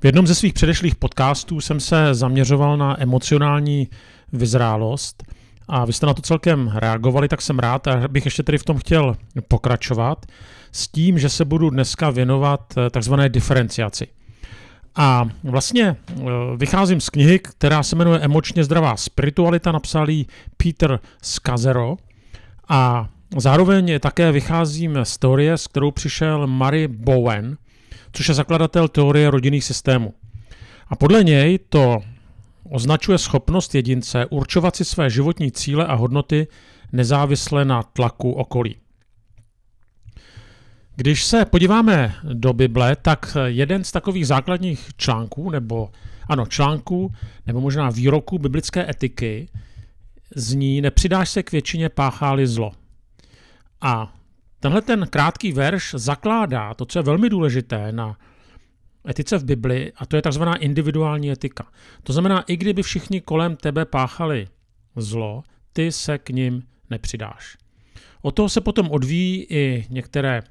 V jednom ze svých předešlých podcastů jsem se zaměřoval na emocionální vyzrálost a vy jste na to celkem reagovali, tak jsem rád a bych ještě tedy v tom chtěl pokračovat s tím, že se budu dneska věnovat eh, takzvané diferenciaci. A vlastně eh, vycházím z knihy, která se jmenuje Emočně zdravá spiritualita, napsal ji Peter Skazero a zároveň také vycházím z teorie, s kterou přišel Mary Bowen, což je zakladatel teorie rodinných systémů. A podle něj to označuje schopnost jedince určovat si své životní cíle a hodnoty nezávisle na tlaku okolí. Když se podíváme do Bible, tak jeden z takových základních článků, nebo ano, článků, nebo možná výroků biblické etiky zní nepřidáš se k většině pácháli zlo. A tenhle ten krátký verš zakládá to, co je velmi důležité na etice v Bibli, a to je takzvaná individuální etika. To znamená, i kdyby všichni kolem tebe páchali zlo, ty se k ním nepřidáš. O toho se potom odvíjí i některé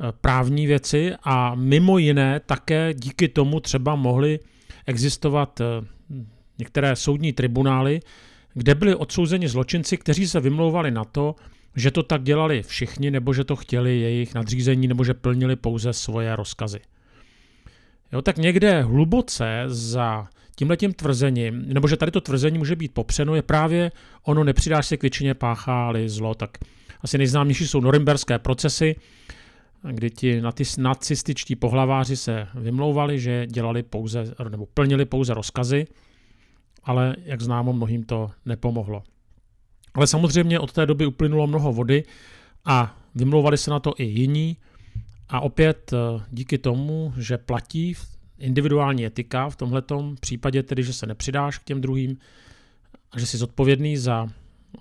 Eh, právní věci a mimo jiné také díky tomu třeba mohly existovat eh, některé soudní tribunály, kde byli odsouzeni zločinci, kteří se vymlouvali na to, že to tak dělali všichni, nebo že to chtěli jejich nadřízení, nebo že plnili pouze svoje rozkazy. Jo, tak někde hluboce za tímhletím tvrzením, nebo že tady to tvrzení může být popřeno, je právě ono nepřidáš se k většině pácháli zlo, tak asi nejznámější jsou norimberské procesy, kdy ti nacističtí pohlaváři se vymlouvali, že dělali pouze, nebo plnili pouze rozkazy, ale jak známo, mnohým to nepomohlo. Ale samozřejmě od té doby uplynulo mnoho vody a vymlouvali se na to i jiní. A opět eh, díky tomu, že platí individuální etika v tomhletom případě, tedy že se nepřidáš k těm druhým a že jsi zodpovědný za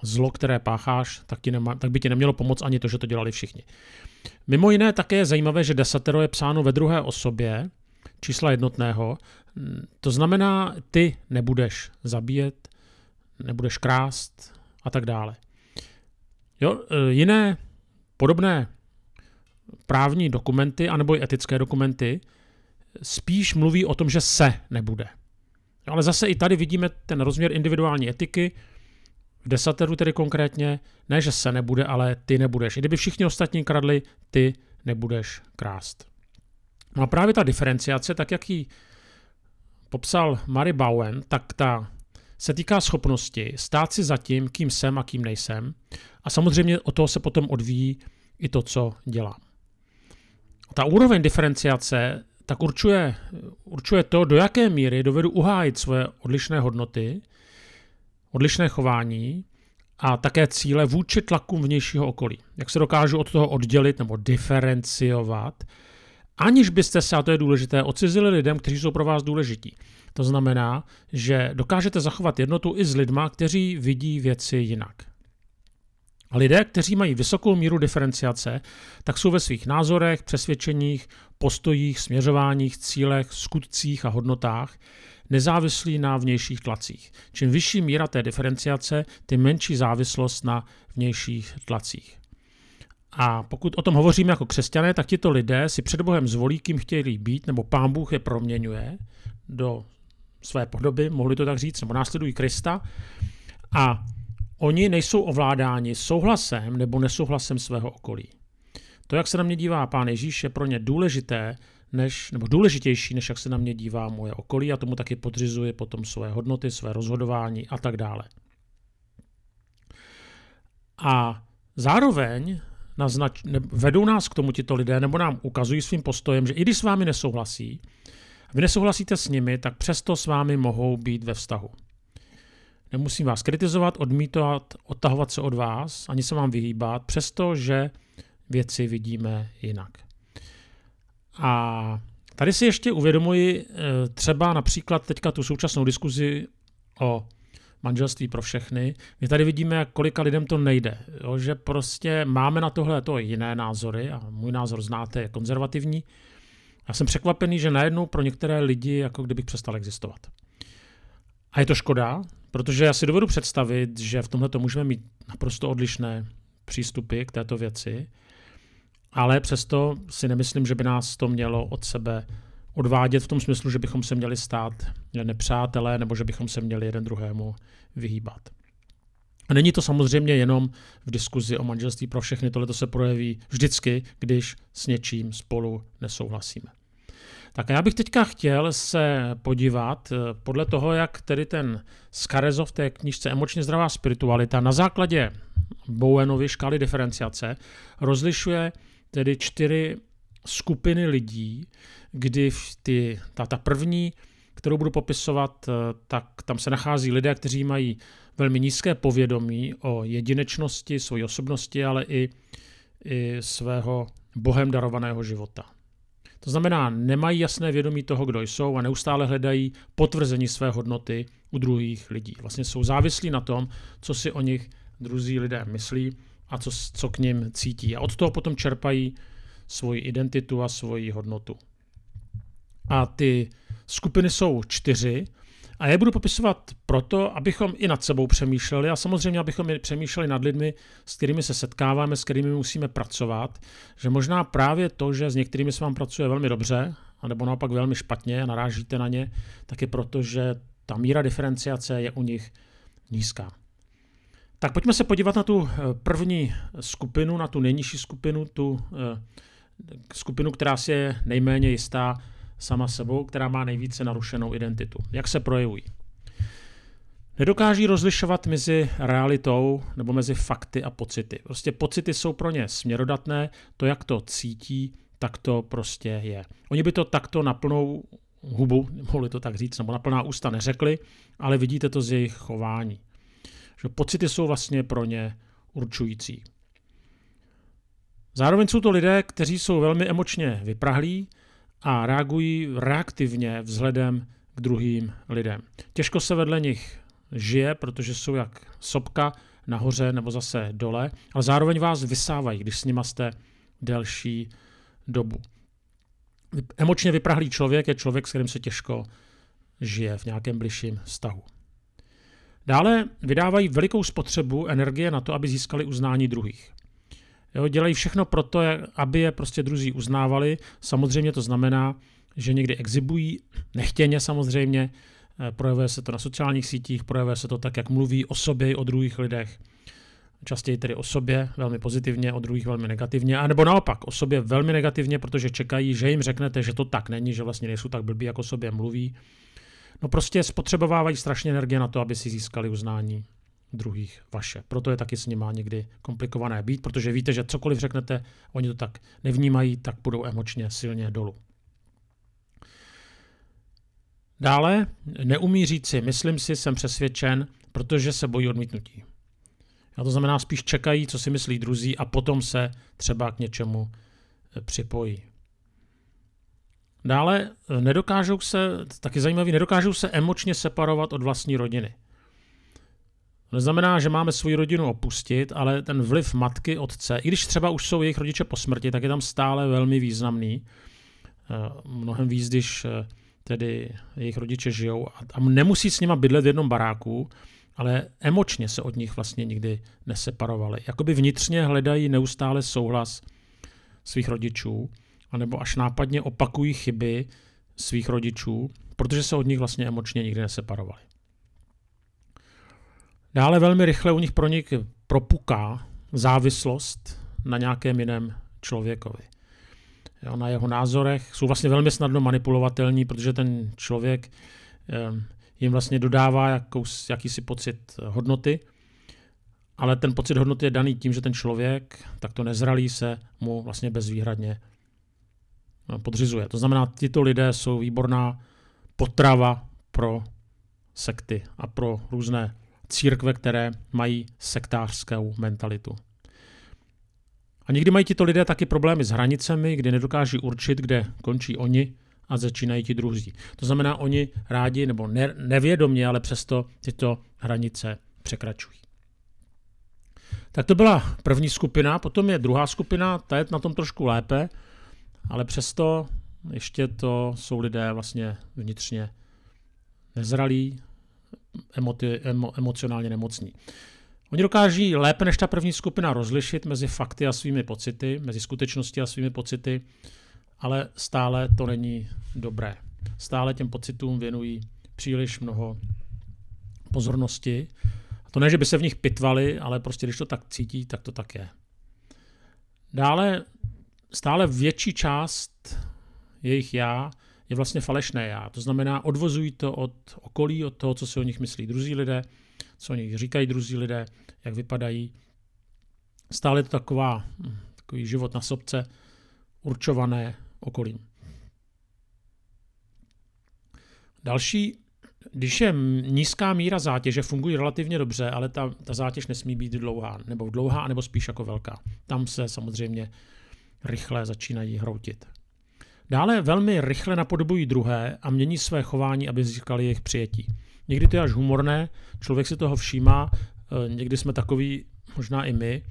zlo, které pácháš, tak, ti nema, tak by ti nemělo pomoct ani to, že to dělali všichni. Mimo jiné také je zajímavé, že desatero je psáno ve druhé osobě, čísla jednotného. To znamená, ty nebudeš zabíjet, nebudeš krást a tak dále. Jo, e, jiné podobné právní dokumenty anebo i etické dokumenty spíš mluví o tom, že se nebude. Ale zase i tady vidíme ten rozměr individuální etiky, v desateru tedy konkrétně, ne, že se nebude, ale ty nebudeš. I kdyby všichni ostatní kradli, ty nebudeš krást. No a právě ta diferenciace, tak jak ji popsal Mary Bowen, tak ta se týká schopnosti stát si za tím, kým jsem a kým nejsem. A samozřejmě o toho se potom odvíjí i to, co dělám. Ta úroveň diferenciace tak určuje, určuje to, do jaké míry dovedu uhájit svoje odlišné hodnoty odlišné chování a také cíle vůči tlakům vnějšího okolí. Jak se dokážu od toho oddělit nebo diferenciovat, aniž byste se, a to je důležité, odcizili lidem, kteří jsou pro vás důležití. To znamená, že dokážete zachovat jednotu i s lidma, kteří vidí věci jinak. A lidé, kteří mají vysokou míru diferenciace, tak jsou ve svých názorech, přesvědčeních, postojích, směřováních, cílech, skutcích a hodnotách nezávislí na vnějších tlacích. Čím vyšší míra té diferenciace, tím menší závislost na vnějších tlacích. A pokud o tom hovoříme jako křesťané, tak tito lidé si před Bohem zvolí, kým chtějí být, nebo Pán Bůh je proměňuje do své podoby, mohli to tak říct, nebo následují Krista. A oni nejsou ovládáni souhlasem nebo nesouhlasem svého okolí. To, jak se na mě dívá Pán Ježíš, je pro ně důležité než, nebo důležitější, než jak se na mě dívá moje okolí a tomu taky podřizuje potom své hodnoty, své rozhodování a tak dále. A zároveň naznač, ne, vedou nás k tomu tito lidé, nebo nám ukazují svým postojem, že i když s vámi nesouhlasí, vy nesouhlasíte s nimi, tak přesto s vámi mohou být ve vztahu. Nemusím vás kritizovat, odmítovat, odtahovat se od vás, ani se vám vyhýbat, přestože věci vidíme jinak. A tady si ještě uvědomuji eh, třeba například teďka tu současnou diskuzi o manželství pro všechny. My tady vidíme, jak kolika lidem to nejde. Jo, že prostě máme na tohle to jiné názory a můj názor znáte, je konzervativní. Já jsem překvapený, že najednou pro některé lidi jako kdybych přestal existovat. A je to škoda, protože já si dovedu představit, že v tomhle můžeme mít naprosto odlišné přístupy k této věci ale přesto si nemyslím, že by nás to mělo od sebe odvádět v tom smyslu, že bychom se měli stát nepřátelé nebo že bychom se měli jeden druhému vyhýbat. A není to samozřejmě jenom v diskuzi o manželství pro všechny, tohle to se projeví vždycky, když s něčím spolu nesouhlasíme. Tak já bych teďka chtěl se podívat eh, podle toho, jak tedy ten Skarezov v té knižce Emočně zdravá spiritualita na základě Bowenovy škály diferenciace rozlišuje tedy čtyři skupiny lidí, kdy ty, ta, ta první, kterou budu popisovat, eh, tak tam se nachází lidé, kteří mají velmi nízké povědomí o jedinečnosti, své osobnosti, ale i, i svého bohem darovaného života. To znamená, nemají jasné vědomí toho, kdo jsou a neustále hledají potvrzení své hodnoty u druhých lidí. Vlastně jsou závislí na tom, co si o nich druzí lidé myslí a co, co k ním cítí. A od toho potom čerpají svoji identitu a svoji hodnotu. A ty skupiny jsou čtyři a je budu popisovat proto, abychom i nad sebou přemýšleli a samozřejmě, abychom i přemýšleli nad lidmi, s kterými se setkáváme, s kterými musíme pracovat, že možná právě to, že s některými se vám pracuje velmi dobře, anebo naopak velmi špatně a narážíte na ně, tak je proto, že ta míra diferenciace je u nich nízká. Tak pojďme se podívat na tu eh, první skupinu, na tu nejnižší skupinu, tu eh, skupinu, která si je nejméně jistá sama sebou, která má nejvíce narušenou identitu. Jak se projevují? Nedokáží rozlišovat mezi realitou nebo mezi fakty a pocity. Prostě pocity jsou pro ně směrodatné, to, jak to cítí, tak to prostě je. Oni by to takto na plnou hubu, mohli to tak říct, nebo na plná ústa neřekli, ale vidíte to z jejich chování. Že pocity jsou vlastně pro ně určující. Zároveň jsou to lidé, kteří jsou velmi emočně vyprahlí, a reagují reaktivně vzhledem k druhým lidem. Těžko se vedle nich žije, protože jsou jak sopka nahoře nebo zase dole, ale zároveň vás vysávají, když s nima jste delší dobu. Emočně vyprahlý člověk je člověk, s kterým se těžko žije v nějakém bližším vztahu. Dále vydávají velikou spotřebu energie na to, aby získali uznání druhých. Jo, dělají všechno pro to, aby je prostě druzí uznávali. Samozřejmě to znamená, že někdy exibují, nechtěně samozřejmě, eh, projevuje se to na sociálních sítích, projevuje se to tak, jak mluví o sobě i o druhých lidech. Častěji tedy o sobě velmi pozitivně, o druhých velmi negativně, nebo naopak o sobě velmi negativně, protože čekají, že jim řeknete, že to tak není, že vlastně nejsou tak blbí, jako o sobě mluví. No prostě spotřebovávají strašně energie na to, aby si získali uznání druhých vaše. Proto je taky s nima někdy komplikované být, protože víte, že cokoliv řeknete, oni to tak nevnímají, tak budou emočně silně dolů. Dále neumí říci, myslím si, jsem přesvědčen, protože se bojí odmítnutí. A to znamená, spíš čekají, co si myslí druzí a potom se třeba k něčemu eh, připojí. Dále eh, nedokážou se, taky zajímavý, nedokážou se emočně separovat od vlastní rodiny. To neznamená, že máme svou rodinu opustit, ale ten vliv matky, otce, i když třeba už jsou jejich rodiče po smrti, tak je tam stále velmi významný. Eh, mnohem víc, když eh, tedy jejich rodiče žijou a nemusí s nima bydlet v jednom baráku, ale emočně se od nich vlastně nikdy neseparovali. Jakoby vnitřně hledají neustále souhlas svých rodičů, anebo až nápadně opakují chyby svých rodičů, protože se od nich vlastně emočně nikdy neseparovali. Dále velmi rychle u nich pronik propuká závislost na nějakém jiném člověkovi. Jo, na jeho názorech jsou vlastně velmi snadno manipulovatelní, protože ten člověk jim vlastně dodává jakous, jakýsi pocit hodnoty, ale ten pocit hodnoty je daný tím, že ten člověk takto nezralý se mu vlastně bezvýhradně no, podřizuje. To znamená, tyto lidé jsou výborná potrava pro sekty a pro různé církve, které mají sektářskou mentalitu. A někdy mají tito lidé taky problémy s hranicemi, kdy nedokáží určit, kde končí oni a začínají ti druzí. To znamená, oni rádi nebo ne, nevědomě, ale přesto tyto hranice překračují. Tak to byla první skupina, potom je druhá skupina, ta je na tom trošku lépe, ale přesto ještě to jsou lidé vlastně vnitřně nezralí, emoti, emo, emocionálně nemocní. Oni dokáží lépe než ta první skupina rozlišit mezi fakty a svými pocity, mezi skutečností a svými pocity ale stále to není dobré. Stále těm pocitům věnují příliš mnoho pozornosti. A to ne, že by se v nich pitvali, ale prostě když to tak cítí, tak to tak je. Dále stále větší část jejich já je vlastně falešné já. To znamená, odvozují to od okolí, od toho, co si o nich myslí druzí lidé, co o nich říkají druzí lidé, jak vypadají. Stále je to taková, hm, takový život na sobce, určované okolím. Další, když je nízká míra zátěže, fungují relativně dobře, ale ta, ta zátěž nesmí být dlouhá, nebo dlouhá, nebo spíš jako velká. Tam se samozřejmě rychle začínají hroutit. Dále velmi rychle napodobují druhé a mění své chování, aby získali jejich přijetí. Někdy to je až humorné, člověk si toho všímá, eh, někdy jsme takový, možná i my,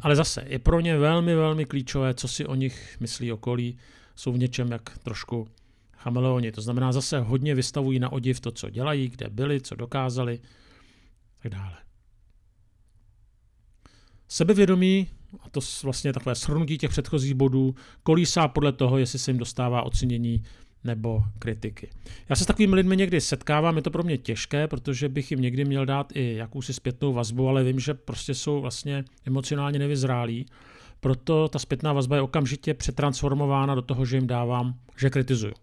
ale zase je pro ně velmi, velmi klíčové, co si o nich myslí okolí, jsou v něčem jak trošku chameleoni. To znamená, zase hodně vystavují na odiv to, co dělají, kde byli, co dokázali, tak dále. Sebevědomí a to vlastně takové shrnutí těch předchozích bodů, kolísá podle toho, jestli se jim dostává ocenění nebo kritiky. Já se s takovými lidmi někdy setkávám, je to pro mě těžké, protože bych jim někdy měl dát i jakousi zpětnou vazbu, ale vím, že prostě jsou vlastně emocionálně nevyzrálí. Proto ta zpětná vazba je okamžitě přetransformována do toho, že jim dávám, že kritizuju.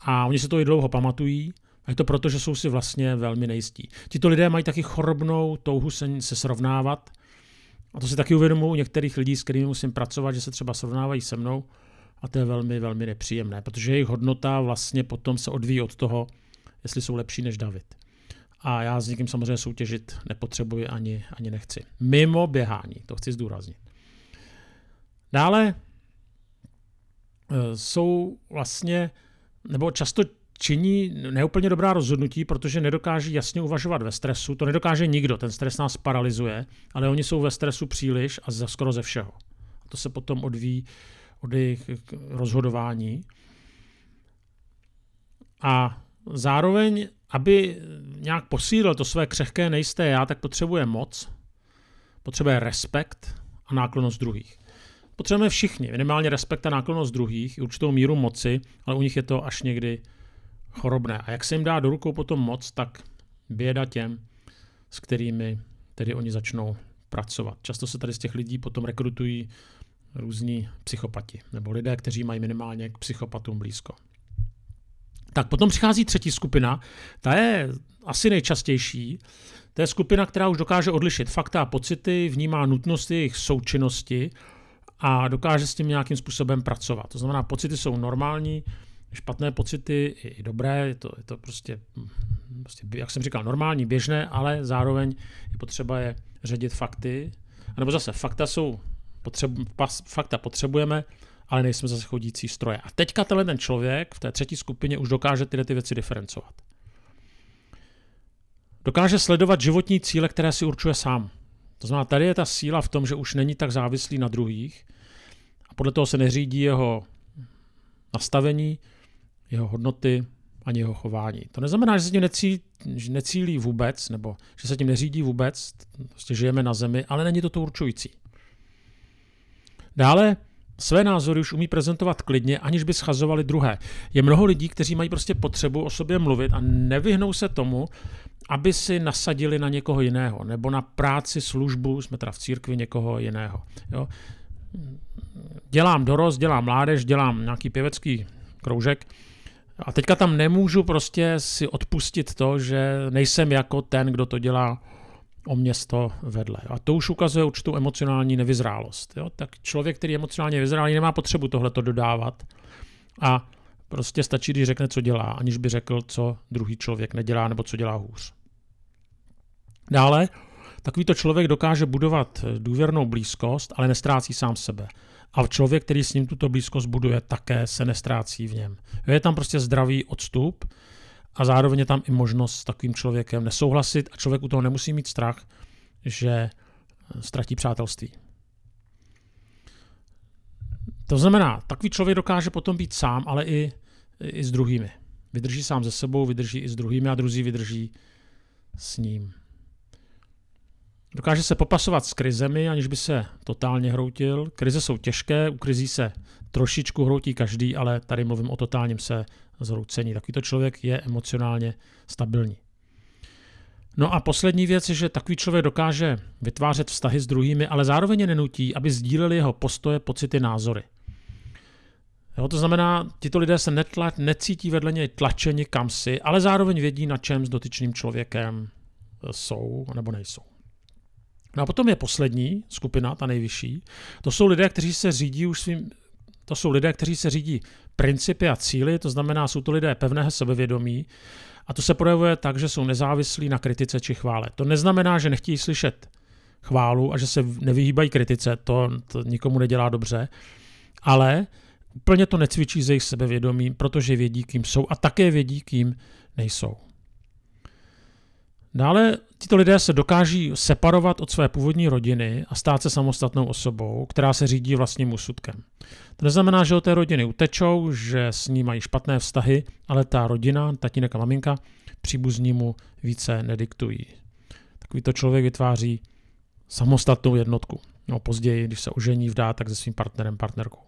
A oni se to i dlouho pamatují, a je to proto, že jsou si vlastně velmi nejistí. Tito lidé mají taky chorobnou touhu se, se srovnávat, a to si taky uvědomuji u některých lidí, s kterými musím pracovat, že se třeba srovnávají se mnou a to je velmi, velmi nepříjemné, protože jejich hodnota vlastně potom se odvíjí od toho, jestli jsou lepší než David. A já s někým samozřejmě soutěžit nepotřebuji ani, ani nechci. Mimo běhání, to chci zdůraznit. Dále e, jsou vlastně, nebo často činí neúplně dobrá rozhodnutí, protože nedokáží jasně uvažovat ve stresu. To nedokáže nikdo, ten stres nás paralizuje, ale oni jsou ve stresu příliš a za skoro ze všeho. A to se potom odvíjí od jejich rozhodování. A zároveň, aby nějak posílil to své křehké nejisté já, tak potřebuje moc, potřebuje respekt a náklonost druhých. Potřebujeme všichni, minimálně respekt a náklonost druhých, určitou míru moci, ale u nich je to až někdy chorobné. A jak se jim dá do rukou potom moc, tak běda těm, s kterými tedy oni začnou pracovat. Často se tady z těch lidí potom rekrutují různí psychopati, nebo lidé, kteří mají minimálně k psychopatům blízko. Tak potom přichází třetí skupina, ta je asi nejčastější. To je skupina, která už dokáže odlišit fakta a pocity, vnímá nutnost jejich součinnosti a dokáže s tím nějakým způsobem pracovat. To znamená, pocity jsou normální, špatné pocity i dobré, je to, je to prostě, prostě, jak jsem říkal, normální, běžné, ale zároveň je potřeba je ředit fakty. A nebo zase, fakta jsou, potřebu, pas, fakta potřebujeme, ale nejsme zase chodící stroje. A teďka tenhle ten člověk v té třetí skupině už dokáže tyhle ty věci diferencovat. Dokáže sledovat životní cíle, které si určuje sám. To znamená, tady je ta síla v tom, že už není tak závislý na druhých a podle toho se neřídí jeho nastavení, jeho hodnoty ani jeho chování. To neznamená, že se tím necí, necílí vůbec, nebo že se tím neřídí vůbec, prostě žijeme na zemi, ale není to to určující. Dále své názory už umí prezentovat klidně, aniž by schazovali druhé. Je mnoho lidí, kteří mají prostě potřebu o sobě mluvit a nevyhnou se tomu, aby si nasadili na někoho jiného, nebo na práci, službu, jsme teda v církvi někoho jiného. Jo? Dělám dorost, dělám mládež, dělám nějaký pěvecký kroužek a teďka tam nemůžu prostě si odpustit to, že nejsem jako ten, kdo to dělá o město vedle. A to už ukazuje určitou emocionální nevyzrálost. Jo? Tak člověk, který je emocionálně vyzrálý, nemá potřebu tohleto dodávat. A prostě stačí, když řekne, co dělá, aniž by řekl, co druhý člověk nedělá nebo co dělá hůř. Dále, takovýto člověk dokáže budovat důvěrnou blízkost, ale nestrácí sám sebe. A člověk, který s ním tuto blízkost buduje, také se nestrácí v něm. Je tam prostě zdravý odstup a zároveň je tam i možnost s takovým člověkem nesouhlasit a člověk u toho nemusí mít strach, že ztratí přátelství. To znamená, takový člověk dokáže potom být sám, ale i, i s druhými. Vydrží sám ze sebou, vydrží i s druhými a druzí vydrží s ním. Dokáže se popasovat s krizemi, aniž by se totálně hroutil. Krize jsou těžké, u krizí se trošičku hroutí každý, ale tady mluvím o totálním se zhroucení. Takovýto člověk je emocionálně stabilní. No a poslední věc je, že takový člověk dokáže vytvářet vztahy s druhými, ale zároveň je nenutí, aby sdíleli jeho postoje, pocity, názory. Jo, to znamená, tito lidé se netla, necítí vedle něj tlačeni kamsi, ale zároveň vědí, na čem s dotyčným člověkem jsou nebo nejsou. No a potom je poslední skupina, ta nejvyšší. To jsou lidé, kteří se řídí už svým, to jsou lidé, kteří se řídí principy a cíly, to znamená, jsou to lidé pevného sebevědomí a to se projevuje tak, že jsou nezávislí na kritice či chvále. To neznamená, že nechtějí slyšet chválu a že se nevyhýbají kritice, to, to nikomu nedělá dobře, ale úplně to necvičí ze jejich sebevědomím, protože vědí, kým jsou a také vědí, kým nejsou. Dále tito lidé se dokáží separovat od své původní rodiny a stát se samostatnou osobou, která se řídí vlastním úsudkem. To neznamená, že od té rodiny utečou, že s ní mají špatné vztahy, ale ta rodina, tatínek a maminka, příbuzní mu více nediktují. Takovýto člověk vytváří samostatnou jednotku. No, později, když se ožení, vdá tak se svým partnerem, partnerkou.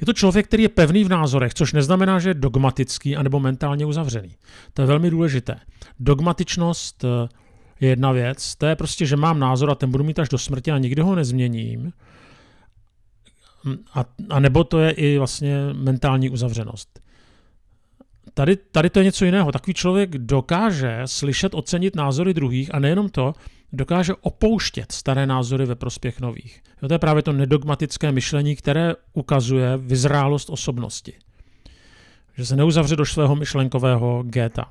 Je to člověk, který je pevný v názorech, což neznamená, že je dogmatický anebo mentálně uzavřený. To je velmi důležité. Dogmatičnost eh, je jedna věc, to je prostě, že mám názor a ten budu mít až do smrti a nikdy ho nezměním. A, a nebo to je i vlastně mentální uzavřenost. Tady, tady to je něco jiného. Takový člověk dokáže slyšet, ocenit názory druhých a nejenom to, dokáže opouštět staré názory ve prospěch nových. Jo, to je právě to nedogmatické myšlení, které ukazuje vyzrálost osobnosti. Že se neuzavře do svého myšlenkového géta.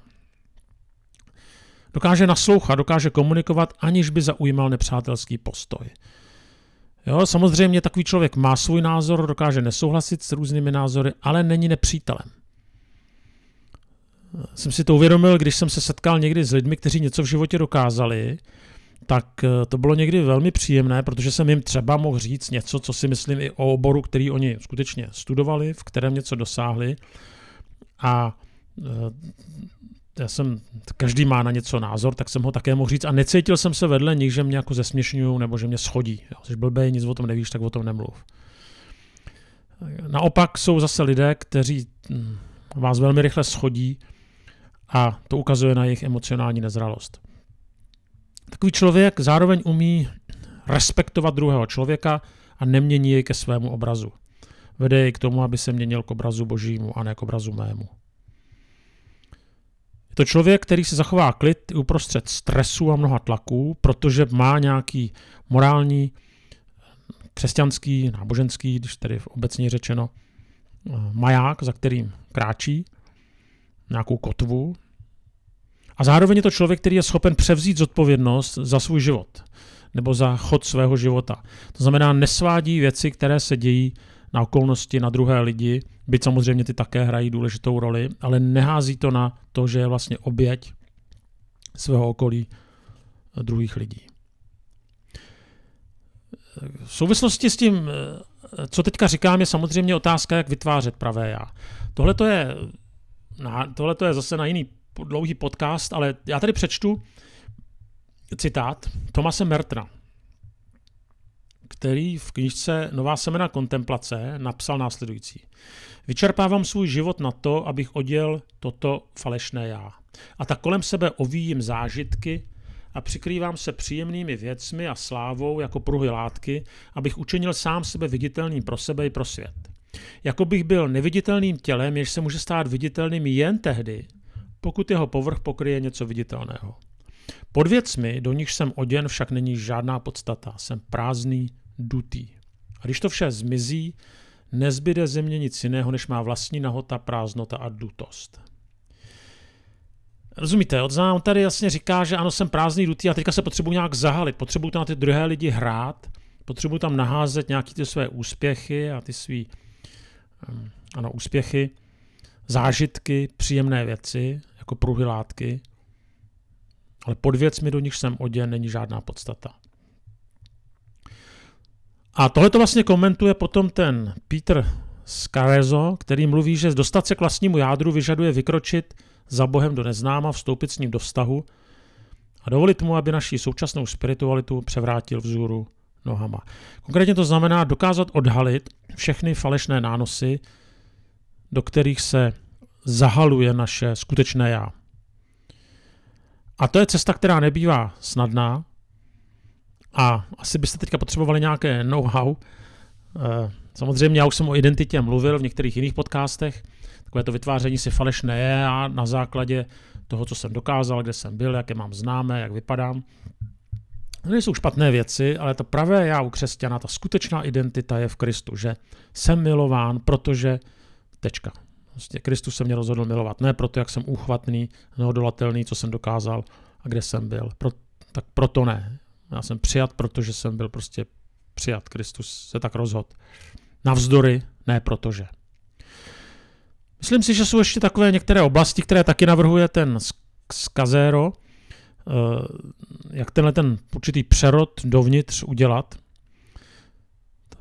Dokáže naslouchat, dokáže komunikovat, aniž by zaujímal nepřátelský postoj. Jo, samozřejmě takový člověk má svůj názor, dokáže nesouhlasit s různými názory, ale není nepřítelem. Jsem si to uvědomil, když jsem se setkal někdy s lidmi, kteří něco v životě dokázali tak eh, to bylo někdy velmi příjemné, protože jsem jim třeba mohl říct něco, co si myslím i o oboru, který oni skutečně studovali, v kterém něco dosáhli. A eh, já jsem, každý má na něco názor, tak jsem ho také mohl říct a necítil jsem se vedle nich, že mě jako zesměšňují nebo že mě schodí. Jo. Jsi blbej, nic o tom nevíš, tak o tom nemluv. Naopak jsou zase lidé, kteří hm, vás velmi rychle schodí a to ukazuje na jejich emocionální nezralost. Takový člověk zároveň umí respektovat druhého člověka a nemění jej ke svému obrazu. Vede jej k tomu, aby se měnil k obrazu božímu a ne k obrazu mému. Je to člověk, který se zachová klid uprostřed stresu a mnoha tlaků, protože má nějaký morální, křesťanský, náboženský, když tedy obecně řečeno, maják, za kterým kráčí, nějakou kotvu, a zároveň je to člověk, který je schopen převzít zodpovědnost za svůj život nebo za chod svého života. To znamená, nesvádí věci, které se dějí na okolnosti, na druhé lidi, byť samozřejmě ty také hrají důležitou roli, ale nehází to na to, že je vlastně oběť svého okolí druhých lidí. V souvislosti s tím, co teďka říkám, je samozřejmě otázka, jak vytvářet pravé já. Tohle je, tohle je zase na jiný dlouhý podcast, ale já tady přečtu citát Tomase Mertna, který v knižce Nová semena kontemplace napsal následující. Vyčerpávám svůj život na to, abych oděl toto falešné já. A tak kolem sebe ovíjím zážitky a přikrývám se příjemnými věcmi a slávou jako pruhy látky, abych učinil sám sebe viditelným pro sebe i pro svět. Jako bych byl neviditelným tělem, jež se může stát viditelným jen tehdy, pokud jeho povrch pokryje něco viditelného. Pod věcmi, do nich jsem oděn, však není žádná podstata. Jsem prázdný, dutý. A když to vše zmizí, nezbyde země nic jiného, než má vlastní nahota, prázdnota a dutost. Rozumíte, on tady jasně říká, že ano, jsem prázdný, dutý a teďka se potřebuji nějak zahalit, potřebuji tam na ty druhé lidi hrát, potřebuji tam naházet nějaké ty své úspěchy a ty um, ano, úspěchy, zážitky, příjemné věci jako pruhy látky, ale pod věcmi, do nich jsem oděn, není žádná podstata. A tohle to vlastně komentuje potom ten Peter Scarezo, který mluví, že dostat se k vlastnímu jádru vyžaduje vykročit za Bohem do neznáma, vstoupit s ním do vztahu a dovolit mu, aby naši současnou spiritualitu převrátil vzhůru nohama. Konkrétně to znamená dokázat odhalit všechny falešné nánosy, do kterých se zahaluje naše skutečné já. A to je cesta, která nebývá snadná. A asi byste teďka potřebovali nějaké know-how. Eh, samozřejmě já už jsem o identitě mluvil v některých jiných podcastech. Takové to vytváření si falešné je a na základě toho, co jsem dokázal, kde jsem byl, jaké mám známé, jak vypadám. To nejsou špatné věci, ale to pravé já u křesťana, ta skutečná identita je v Kristu, že jsem milován, protože tečka. Prostě Kristus se mě rozhodl milovat. Ne proto, jak jsem úchvatný, neodolatelný, co jsem dokázal a kde jsem byl. Pro, tak proto ne. Já jsem přijat, protože jsem byl prostě přijat. Kristus se tak rozhodl. Navzdory, ne protože. Myslím si, že jsou ještě takové některé oblasti, které taky navrhuje ten Skazero, jak tenhle ten určitý přerod dovnitř udělat.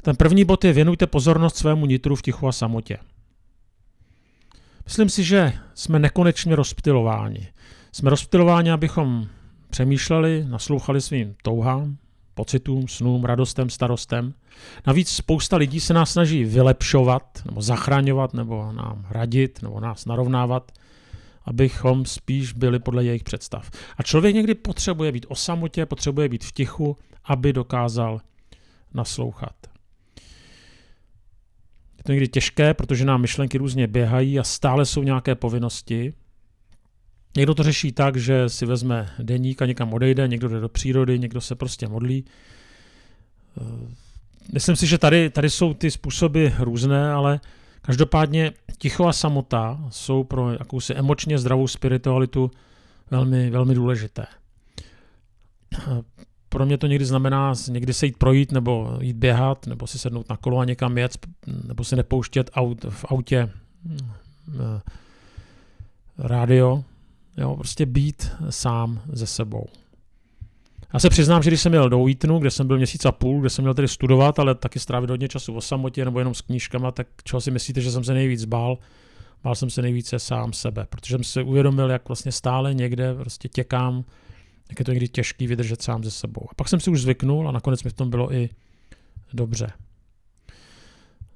Ten první bod je věnujte pozornost svému nitru v tichu a samotě. Myslím si, že jsme nekonečně rozptilováni. Jsme rozptilováni, abychom přemýšleli, naslouchali svým touhám, pocitům, snům, radostem, starostem. Navíc spousta lidí se nás snaží vylepšovat, nebo zachraňovat, nebo nám radit, nebo nás narovnávat, abychom spíš byli podle jejich představ. A člověk někdy potřebuje být o samotě, potřebuje být v tichu, aby dokázal naslouchat to někdy těžké, protože nám myšlenky různě běhají a stále jsou nějaké povinnosti. Někdo to řeší tak, že si vezme deník a někam odejde, někdo jde do přírody, někdo se prostě modlí. Myslím si, že tady, tady jsou ty způsoby různé, ale každopádně ticho a samota jsou pro jakousi emočně zdravou spiritualitu velmi, velmi důležité pro mě to někdy znamená někdy se jít projít, nebo jít běhat, nebo si sednout na kolo a někam jet, nebo si nepouštět aut, v autě eh, rádio. Jo, prostě být sám ze sebou. Já se přiznám, že když jsem měl do Eatonu, kde jsem byl měsíc a půl, kde jsem měl tedy studovat, ale taky strávit hodně času o samotě nebo jenom s knížkama, tak čeho si myslíte, že jsem se nejvíc bál? Bál jsem se nejvíce sám sebe, protože jsem se uvědomil, jak vlastně stále někde prostě těkám jak je to někdy těžký vydržet sám ze sebou. A pak jsem si už zvyknul a nakonec mi v tom bylo i dobře.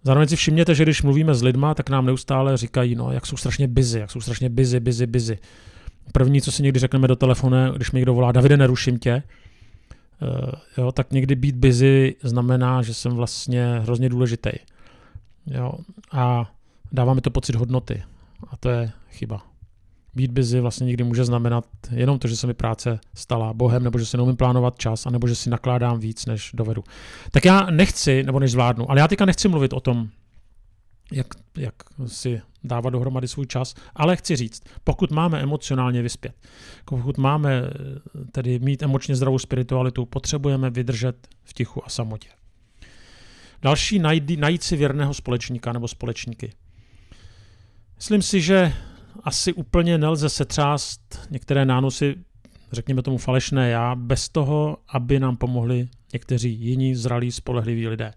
Zároveň si všimněte, že když mluvíme s lidma, tak nám neustále říkají, no, jak jsou strašně busy, jak jsou strašně busy, busy, busy. První, co si někdy řekneme do telefonu, když mi někdo volá, Davide, neruším tě, jo, tak někdy být busy znamená, že jsem vlastně hrozně důležitý. Jo, a dává mi to pocit hodnoty. A to je chyba být busy vlastně někdy může znamenat jenom to, že se mi práce stala bohem, nebo že si neumím plánovat čas, anebo že si nakládám víc, než dovedu. Tak já nechci, nebo než zvládnu, ale já teďka nechci mluvit o tom, jak, jak si dávat dohromady svůj čas, ale chci říct, pokud máme emocionálně vyspět, pokud máme eh, tedy mít emočně zdravou spiritualitu, potřebujeme vydržet v tichu a samotě. Další, najít, najít si věrného společníka nebo společníky. Myslím si, že asi úplně nelze setřást některé nánosy, řekněme tomu falešné já, bez toho, aby nám pomohli někteří jiní zralí, spolehliví lidé.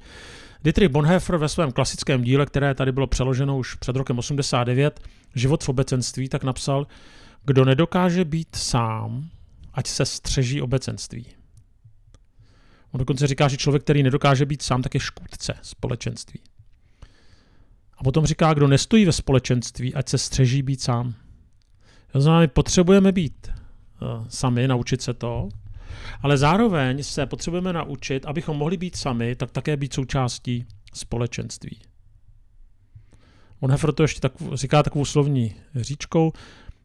Dietrich Bonhoeffer ve svém klasickém díle, které tady bylo přeloženo už před rokem 89, Život v obecenství, tak napsal, kdo nedokáže být sám, ať se střeží obecenství. On dokonce říká, že člověk, který nedokáže být sám, tak je škůdce společenství. A potom říká, kdo nestojí ve společenství, ať se střeží být sám. To znamená, my potřebujeme být uh, sami, naučit se to, ale zároveň se potřebujeme naučit, abychom mohli být sami, tak také být součástí společenství. On to ještě tak, říká takovou slovní říčkou.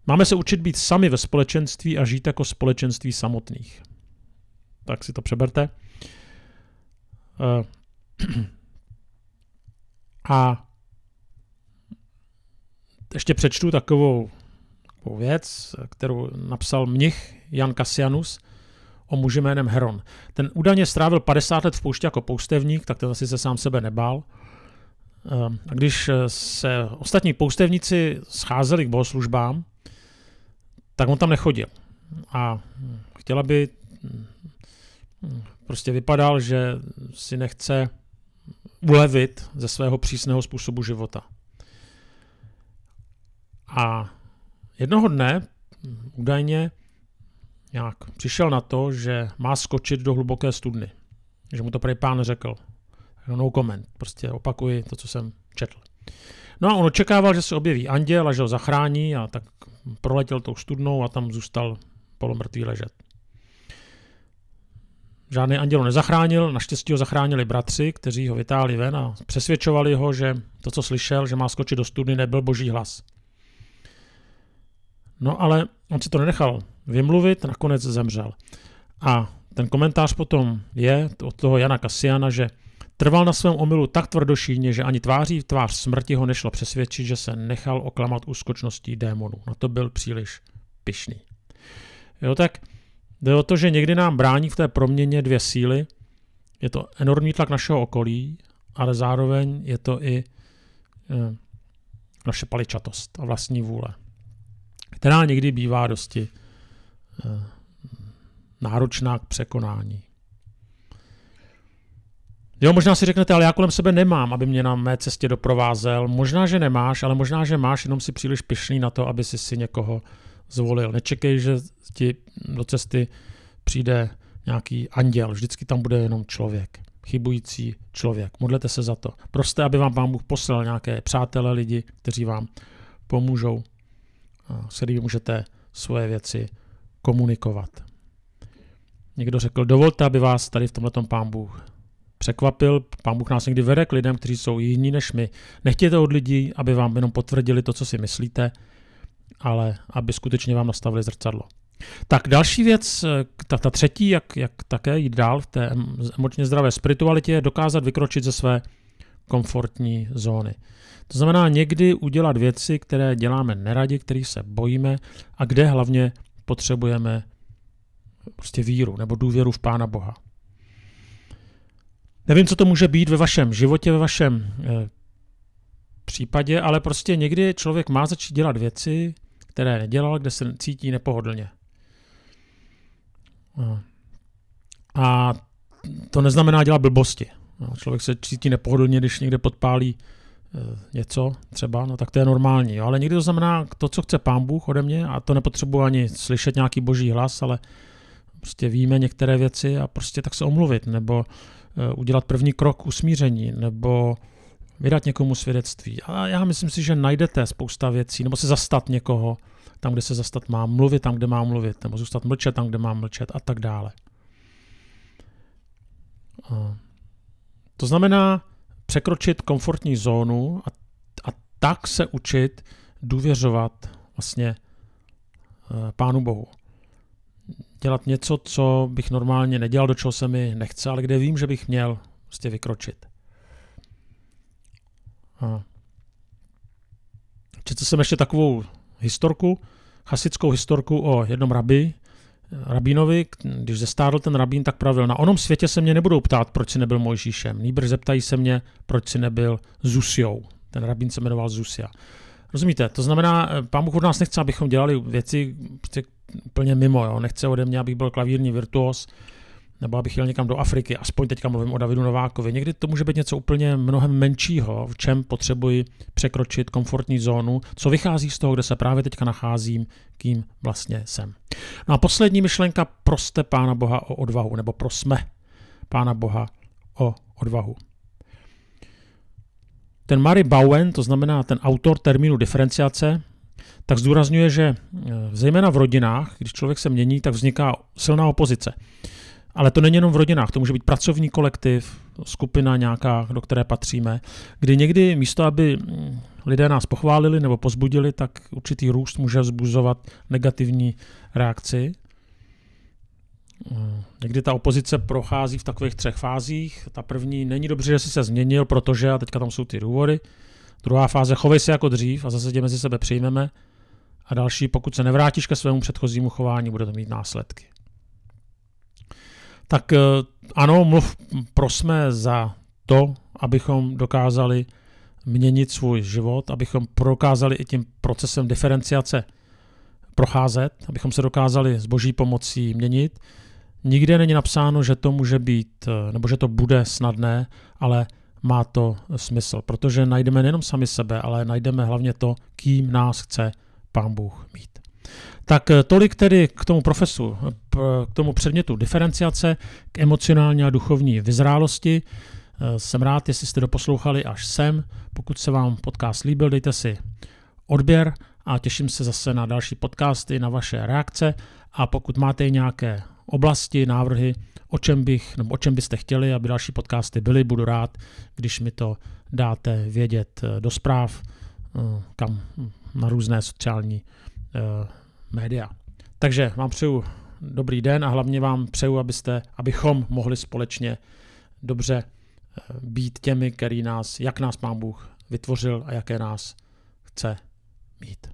Máme se učit být sami ve společenství a žít jako společenství samotných. Tak si to přeberte. Uh, a ještě přečtu takovou, takovou věc, kterou napsal mnich Jan Cassianus o muži jménem Heron. Ten údajně strávil 50 let v poušti jako poustevník, tak ten asi se sám sebe nebál. Ehm, a když se ostatní poustevníci scházeli k bohoslužbám, tak on tam nechodil. A chtěla by, prostě vypadal, že si nechce ulevit ze svého přísného způsobu života. A jednoho dne údajně nějak přišel na to, že má skočit do hluboké studny. Že mu to prej pán řekl. No comment, prostě opakuji to, co jsem četl. No a on očekával, že se objeví anděl a že ho zachrání a tak proletěl tou studnou a tam zůstal polomrtvý ležet. Žádný anděl ho nezachránil, naštěstí ho zachránili bratři, kteří ho vytáhli ven a přesvědčovali ho, že to, co slyšel, že má skočit do studny, nebyl boží hlas. No ale on si to nenechal vymluvit, nakonec zemřel. A ten komentář potom je od toho Jana Kasiana, že trval na svém omylu tak tvrdošíně, že ani tváří v tvář smrti ho nešlo přesvědčit, že se nechal oklamat úskočností démonů. Na to byl příliš pyšný. Jo, tak jde o to, že někdy nám brání v té proměně dvě síly. Je to enormní tlak našeho okolí, ale zároveň je to i e, naše paličatost a vlastní vůle, která někdy bývá dosti e, náročná k překonání. Jo, možná si řeknete, ale já kolem sebe nemám, aby mě na mé cestě doprovázel. Možná, že nemáš, ale možná, že máš, jenom si příliš pišný na to, aby si si někoho zvolil. Nečekej, že ti do cesty přijde nějaký anděl. Vždycky tam bude jenom člověk. Chybující člověk. Modlete se za to. Proste, aby vám pán Bůh poslal nějaké přátelé, lidi, kteří vám pomůžou, s kterými můžete svoje věci komunikovat. Někdo řekl, dovolte, aby vás tady v tomhle pán Bůh překvapil. Pán Bůh nás někdy vede k lidem, kteří jsou jiní než my. Nechtějte od lidí, aby vám jenom potvrdili to, co si myslíte, ale aby skutečně vám nastavili zrcadlo. Tak další věc, ta, ta třetí, jak, jak také jít dál v té emočně zdravé spiritualitě, je dokázat vykročit ze své komfortní zóny. To znamená někdy udělat věci, které děláme neradi, kterých se bojíme a kde hlavně potřebujeme prostě víru nebo důvěru v Pána Boha. Nevím, co to může být ve vašem životě, ve vašem eh, případě, ale prostě někdy člověk má začít dělat věci, které nedělal, kde se cítí nepohodlně. A to neznamená dělat blbosti. No, člověk se cítí nepohodlně, když někde podpálí eh, něco třeba, no tak to je normální. Jo? Ale někdy to znamená to, co chce pán Bůh ode mě a to nepotřebuji ani slyšet nějaký boží hlas, ale prostě víme některé věci a prostě tak se omluvit, nebo eh, udělat první krok usmíření, nebo vydat někomu svědectví. A já myslím si, že najdete spousta věcí, nebo se zastat někoho tam, kde se zastat má, mluvit tam, kde má mluvit, nebo zůstat mlčet tam, kde má mlčet a tak dále. A to znamená překročit komfortní zónu a, a tak se učit důvěřovat vlastně eh, Pánu Bohu. Dělat něco, co bych normálně nedělal, do čeho se mi nechce, ale kde vím, že bych měl prostě vykročit. A četl jsem ještě takovou historku, chasickou historku o jednom rabi, rabínovi, když zestárl ten rabín, tak pravil, na onom světě se mě nebudou ptát, proč si nebyl Mojžíšem. Nýbrž zeptají se mě, proč si nebyl Zusiou. Ten rabín se jmenoval Zusia. Rozumíte? To znamená, pán Bůh od nás nechce, abychom dělali věci prostě úplně mimo. Jo? Nechce ode mě, abych byl klavírní virtuos, nebo abych jel někam do Afriky, aspoň teďka mluvím o Davidu Novákovi. Někdy to může být něco úplně mnohem menšího, v čem potřebuji překročit komfortní zónu, co vychází z toho, kde se právě teďka nacházím, kým vlastně jsem. No a poslední myšlenka, proste Pána Boha o odvahu, nebo prosme Pána Boha o odvahu. Ten Mary Bowen, to znamená ten autor termínu diferenciace, tak zdůrazňuje, že eh, zejména v rodinách, když člověk se mění, tak vzniká silná opozice. Ale to není jenom v rodinách, to může být pracovní kolektiv, skupina nějaká, do které patříme, kdy někdy místo, aby mm, lidé nás pochválili nebo pozbudili, tak určitý růst může vzbuzovat negativní reakci. Mm, někdy ta opozice prochází v takových třech fázích. Ta první není dobře, že jsi se změnil, protože, a teďka tam jsou ty důvody. Druhá fáze, chovej se jako dřív a zase tě mezi sebe přijmeme. A další, pokud se nevrátíš ke svému předchozímu chování, bude to mít následky. Tak eh, ano, mluv, prosme za to, abychom dokázali měnit svůj život, abychom prokázali i tím procesem diferenciace procházet, abychom se dokázali s boží pomocí měnit. Nikde není napsáno, že to může být, eh, nebo že to bude snadné, ale má to smysl, protože najdeme nejenom sami sebe, ale najdeme hlavně to, kým nás chce Pán Bůh mít. Tak eh, tolik tedy k tomu profesu, k tomu předmětu diferenciace, k emocionální a duchovní vyzrálosti. Eh, jsem rád, jestli jste doposlouchali až sem. Pokud se vám podcast líbil, dejte si odběr a těším se zase na další podcasty, na vaše reakce a pokud máte nějaké oblasti, návrhy, o čem bych, nebo o čem byste chtěli, aby další podcasty byly, budu rád, když mi to dáte vědět eh, do zpráv, kam na různé sociální média. Takže vám přeju dobrý den a hlavně vám přeju, abyste, abychom mohli společně dobře eh, být těmi, který nás, jak nás Pán Bůh vytvořil a jaké nás chce mít.